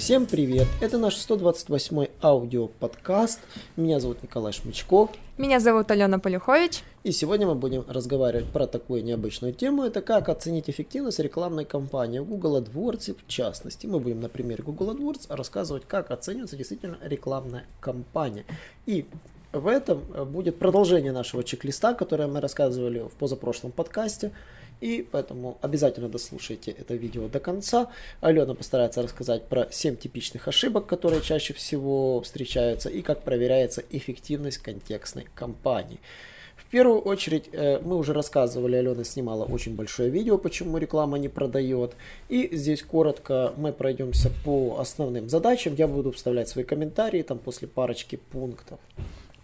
Всем привет! Это наш 128 аудиоподкаст. Меня зовут Николай Шмычков. Меня зовут Алена Полюхович. И сегодня мы будем разговаривать про такую необычную тему. Это как оценить эффективность рекламной кампании в Google AdWords в частности. Мы будем на примере Google AdWords рассказывать, как оценивается действительно рекламная кампания. И в этом будет продолжение нашего чек-листа, которое мы рассказывали в позапрошлом подкасте. И поэтому обязательно дослушайте это видео до конца. Алена постарается рассказать про 7 типичных ошибок, которые чаще всего встречаются, и как проверяется эффективность контекстной кампании. В первую очередь, э, мы уже рассказывали, Алена снимала очень большое видео, почему реклама не продает. И здесь коротко мы пройдемся по основным задачам. Я буду вставлять свои комментарии там после парочки пунктов.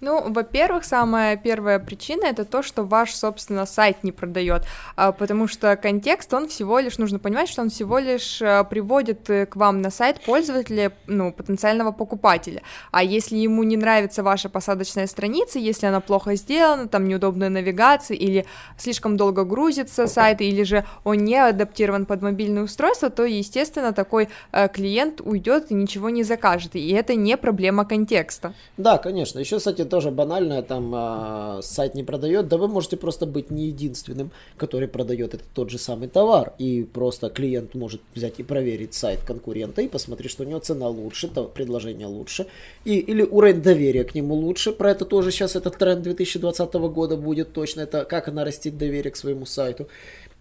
Ну, во-первых, самая первая причина это то, что ваш, собственно, сайт не продает, а, потому что контекст, он всего лишь, нужно понимать, что он всего лишь а, приводит э, к вам на сайт пользователя, ну, потенциального покупателя, а если ему не нравится ваша посадочная страница, если она плохо сделана, там неудобная навигация, или слишком долго грузится сайт, или же он не адаптирован под мобильное устройство, то, естественно, такой э, клиент уйдет и ничего не закажет, и это не проблема контекста. Да, конечно, еще, кстати, тоже банальное, там а, сайт не продает, да вы можете просто быть не единственным, который продает этот тот же самый товар, и просто клиент может взять и проверить сайт конкурента и посмотреть, что у него цена лучше, то предложение лучше, и, или уровень доверия к нему лучше, про это тоже сейчас этот тренд 2020 года будет точно, это как нарастить доверие к своему сайту.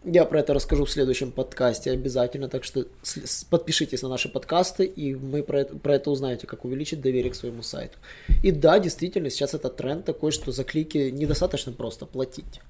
Я про это расскажу в следующем подкасте обязательно, так что подпишитесь на наши подкасты, и мы про это, про это узнаете, как увеличить доверие к своему сайту. И да, действительно, сейчас это тренд такой, что за клики недостаточно просто платить.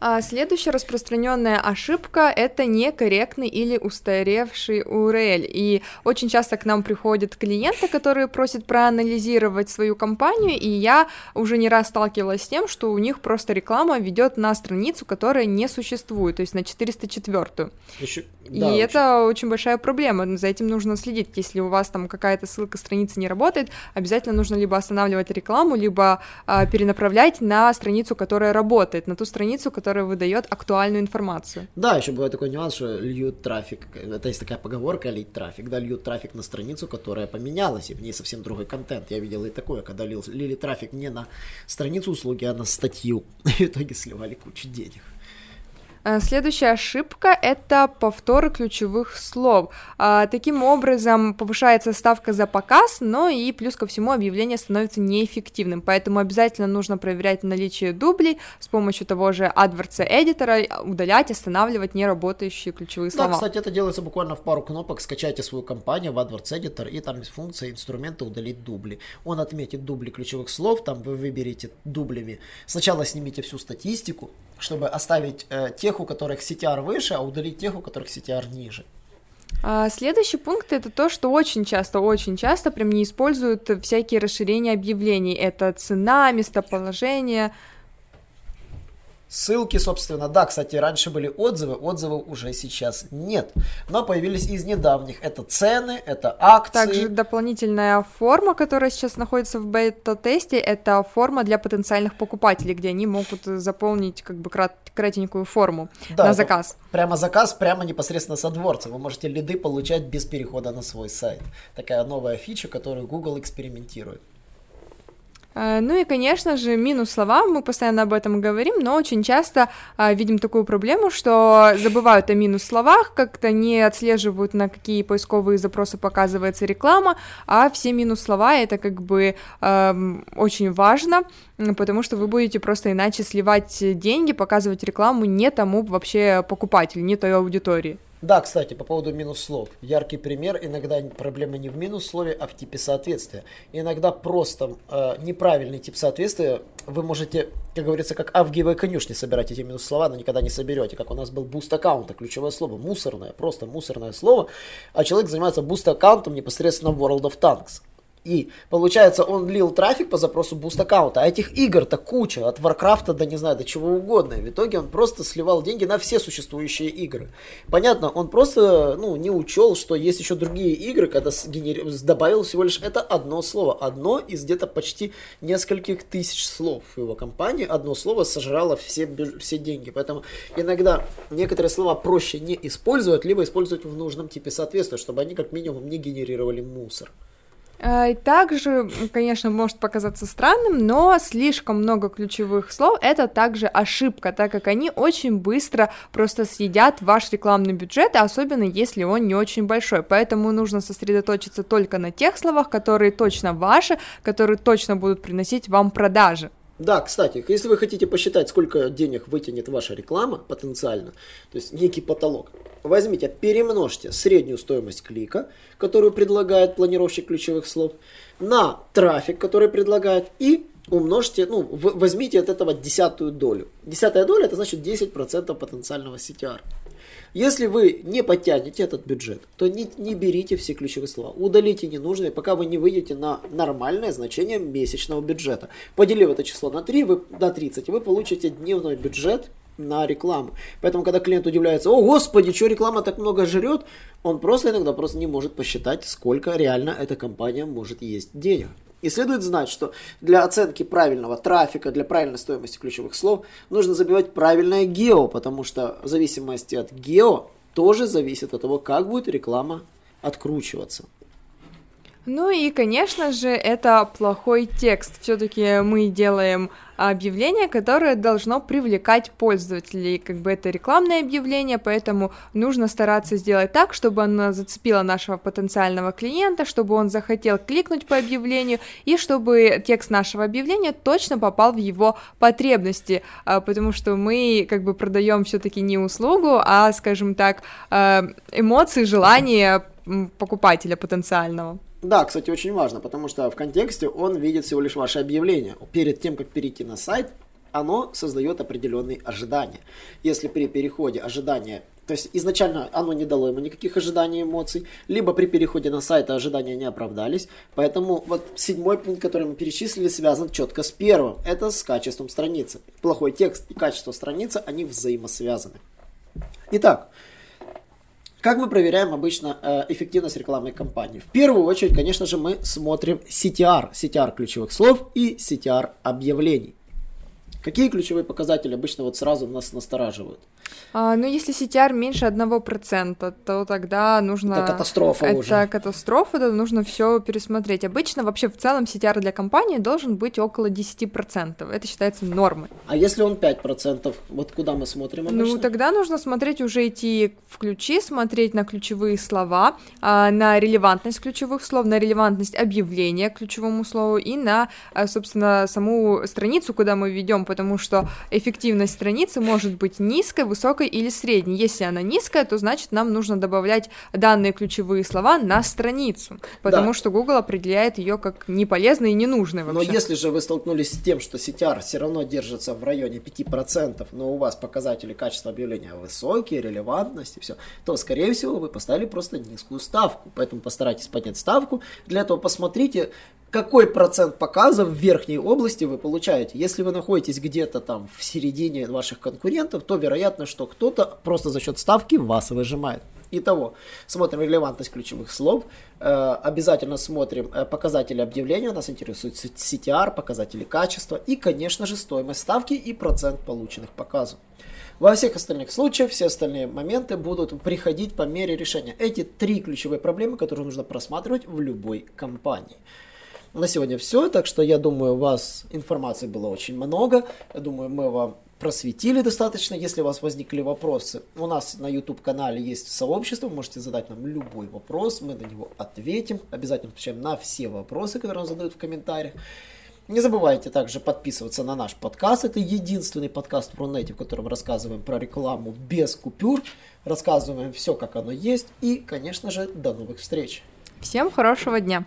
А следующая распространенная ошибка — это некорректный или устаревший URL. И очень часто к нам приходят клиенты, которые просят проанализировать свою компанию, и я уже не раз сталкивалась с тем, что у них просто реклама ведет на страницу, которая не существует, то есть на 404. Еще... И да, это очень большая проблема, за этим нужно следить. Если у вас там какая-то ссылка страницы не работает, обязательно нужно либо останавливать рекламу, либо а, перенаправлять на страницу, которая работает, на ту страницу, которая которая выдает актуальную информацию. Да, еще бывает такой нюанс, что льют трафик. Это есть такая поговорка лить трафик, да, льют трафик на страницу, которая поменялась, и в ней совсем другой контент. Я видел и такое, когда лил, лили трафик не на страницу услуги, а на статью. И в итоге сливали кучу денег. Э, следующая ошибка – это повторы ключевых слов. А, таким образом, повышается ставка за показ, но и плюс ко всему объявление становится неэффективным, поэтому обязательно нужно проверять наличие дублей с помощью того же AdWords эдитора, удалять, останавливать неработающие ключевые слова. Да, кстати, это делается буквально в пару кнопок. Скачайте свою компанию в AdWords Editor, и там есть функция инструмента удалить дубли. Он отметит дубли ключевых слов, там вы выберете дублями. Сначала снимите всю статистику, чтобы оставить э, тех, у которых CTR выше, а удалить тех, у которых CTR ниже. А следующий пункт это то, что очень часто, очень часто прям не используют всякие расширения объявлений. Это цена, местоположение, Ссылки, собственно, да, кстати, раньше были отзывы, отзывов уже сейчас нет. Но появились из недавних. Это цены, это акции. Также дополнительная форма, которая сейчас находится в бета-тесте, это форма для потенциальных покупателей, где они могут заполнить как бы крат кратенькую форму да, на заказ. Прямо заказ, прямо непосредственно с AdWords. Вы можете лиды получать без перехода на свой сайт. Такая новая фича, которую Google экспериментирует. Э, ну и, конечно же, минус слова, мы постоянно об этом говорим, но очень часто а, видим такую проблему, что забывают о минус словах, как-то не отслеживают, на какие поисковые запросы показывается реклама, а все минус слова это как бы а, очень важно, потому что вы будете просто иначе сливать деньги, показывать рекламу не тому вообще покупателю, не той аудитории. Да, кстати, по поводу минус слов. Яркий пример. Иногда проблема не в минус слове, а в типе соответствия. Иногда просто э, неправильный тип соответствия вы можете, как говорится, как авгиевой конюшни собирать эти минус слова, но никогда не соберете. Как у нас был буст аккаунта, ключевое слово, мусорное, просто мусорное слово. А человек занимается буст аккаунтом непосредственно в World of Tanks. И получается, он лил трафик по запросу буст аккаунта, а этих игр-то куча, от Warcraft а до, не знаю, до чего угодно. В итоге он просто сливал деньги на все существующие игры. Понятно, он просто, ну, не учел, что есть еще другие игры, когда сгенери... добавил всего лишь это одно слово. Одно из где-то почти нескольких тысяч слов его компании. Одно слово сожрало все, все деньги. Поэтому иногда некоторые слова проще не использовать, либо использовать в нужном типе соответствия, чтобы они как минимум не генерировали мусор. А, также, конечно, может показаться странным, но слишком много ключевых слов — это также ошибка, так как они очень быстро просто съедят ваш рекламный бюджет, особенно если он не очень большой. Поэтому нужно сосредоточиться только на тех словах, которые точно ваши, которые точно будут приносить вам продажи. Да, кстати, если вы хотите посчитать, сколько денег вытянет ваша реклама потенциально, то есть некий потолок, возьмите, перемножьте среднюю стоимость клика, которую предлагает планировщик ключевых слов, на трафик, который предлагает, и умножьте, ну, возьмите от этого десятую долю. Десятая доля это значит 10% потенциального CTR. Если вы не подтянете этот бюджет, то не, не берите все ключевые слова. Удалите ненужные, пока вы не выйдете на нормальное значение месячного бюджета. Поделив это число на 3, вы, на 30, вы получите дневной бюджет на рекламу. Поэтому, когда клиент удивляется, о господи, что реклама так много жрет, он просто иногда просто не может посчитать, сколько реально эта компания может есть денег. И следует знать, что для оценки правильного трафика, для правильной стоимости ключевых слов, нужно забивать правильное гео, потому что в зависимости от гео тоже зависит от того, как будет реклама откручиваться. Ну и, конечно же, это плохой текст. Все-таки мы делаем объявление, которое должно привлекать пользователей. Как бы это рекламное объявление, поэтому нужно стараться сделать так, чтобы оно зацепило нашего потенциального клиента, чтобы он захотел кликнуть по объявлению и чтобы текст нашего объявления точно попал в его потребности, а, потому что мы как бы продаем все-таки не услугу, а, скажем так, а, эмоции, желания покупателя потенциального. Да, кстати, очень важно, потому что в контексте он видит всего лишь ваше объявление. Перед тем, как перейти на сайт, оно создает определенные ожидания. Если при переходе ожидания, то есть изначально оно не дало ему никаких ожиданий, эмоций, либо при переходе на сайт ожидания не оправдались, поэтому вот седьмой пункт, который мы перечислили, связан четко с первым, это с качеством страницы. Плохой текст и качество страницы, они взаимосвязаны. Итак, как мы проверяем обычно э, эффективность рекламной кампании? В первую очередь, конечно же, мы смотрим CTR, CTR ключевых слов и CTR объявлений. Какие ключевые показатели обычно вот сразу нас настораживают? А, ну, если CTR меньше 1%, то тогда нужно... Это катастрофа Это уже. катастрофа, да, нужно все пересмотреть. Обычно вообще в целом CTR для компании должен быть около 10%. Это считается нормой. А если он 5%, вот куда мы смотрим обычно? Ну, тогда нужно смотреть, уже идти в ключи, смотреть на ключевые слова, а, на релевантность ключевых слов, на релевантность объявления к ключевому слову и на, а, собственно, саму страницу, куда мы ведем, потому что эффективность страницы может быть низкой, высокой или средней. Если она низкая, то значит нам нужно добавлять данные ключевые слова на страницу, потому да. что Google определяет ее как неполезной и ненужной вообще. Но если же вы столкнулись с тем, что CTR все равно держится в районе 5%, но у вас показатели качества объявления высокие, релевантность и все, то, скорее всего, вы поставили просто низкую ставку. Поэтому постарайтесь поднять ставку. Для этого посмотрите, какой процент показов в верхней области вы получаете. Если вы находитесь где-то там в середине ваших конкурентов, то вероятно, что кто-то просто за счет ставки вас выжимает. Итого, смотрим релевантность ключевых слов, э, обязательно смотрим э, показатели объявления, нас интересует CTR, показатели качества и, конечно же, стоимость ставки и процент полученных показов. Во всех остальных случаях все остальные моменты будут приходить по мере решения. Эти три ключевые проблемы, которые нужно просматривать в любой компании. На сегодня все, так что я думаю, у вас информации было очень много. Я думаю, мы вам просветили достаточно. Если у вас возникли вопросы, у нас на YouTube-канале есть сообщество, можете задать нам любой вопрос, мы на него ответим. Обязательно отвечаем на все вопросы, которые нам задают в комментариях. Не забывайте также подписываться на наш подкаст. Это единственный подкаст в Рунете, в котором рассказываем про рекламу без купюр. Рассказываем все, как оно есть. И, конечно же, до новых встреч. Всем хорошего дня!